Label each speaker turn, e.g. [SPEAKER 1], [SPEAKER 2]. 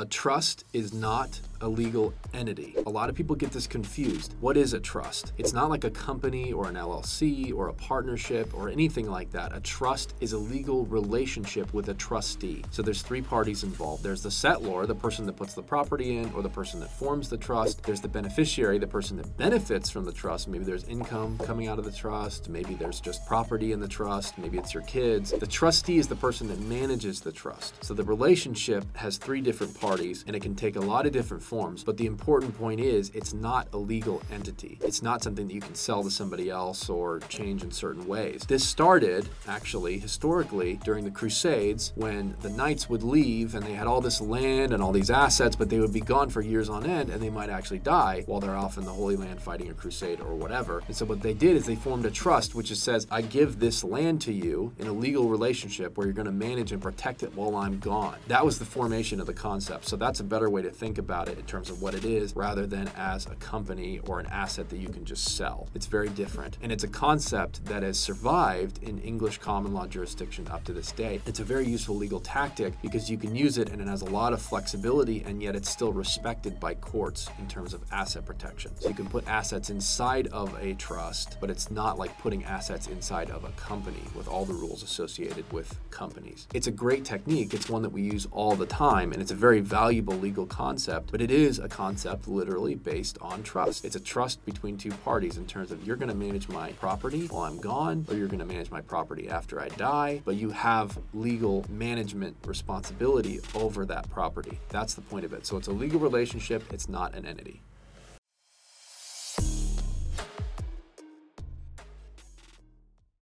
[SPEAKER 1] A trust is not a legal entity. A lot of people get this confused. What is a trust? It's not like a company or an LLC or a partnership or anything like that. A trust is a legal relationship with a trustee. So there's three parties involved. There's the settlor, the person that puts the property in or the person that forms the trust. There's the beneficiary, the person that benefits from the trust. Maybe there's income coming out of the trust. Maybe there's just property in the trust. Maybe it's your kids. The trustee is the person that manages the trust. So the relationship has three different parties and it can take a lot of different forms. But the important point is it's not a legal entity. It's not something that you can sell to somebody else or change in certain ways. This started actually historically during the Crusades when the knights would leave and they had all this land and all these assets, but they would be gone for years on end and they might actually die while they're off in the Holy Land fighting a crusade or whatever. And so what they did is they formed a trust which just says, I give this land to you in a legal relationship where you're going to manage and protect it while I'm gone. That was the formation of the concept. So that's a better way to think about it in terms of what it is rather than as a company or an asset that you can just sell. It's very different. And it's a concept that has survived in English common law jurisdiction up to this day. It's a very useful legal tactic because you can use it and it has a lot of flexibility and yet it's still respected by courts in terms of asset protection. So you can put assets inside of a trust, but it's not like putting assets inside of a company with all the rules associated with companies. It's a great technique. It's one that we use all the time and it's a very valuable legal concept, but it is a concept literally based on trust. It's a trust between two parties in terms of you're going to manage my property while I'm gone, or you're going to manage my property after I die, but you have legal management responsibility over that property. That's the point of it. So it's a legal relationship, it's not an entity.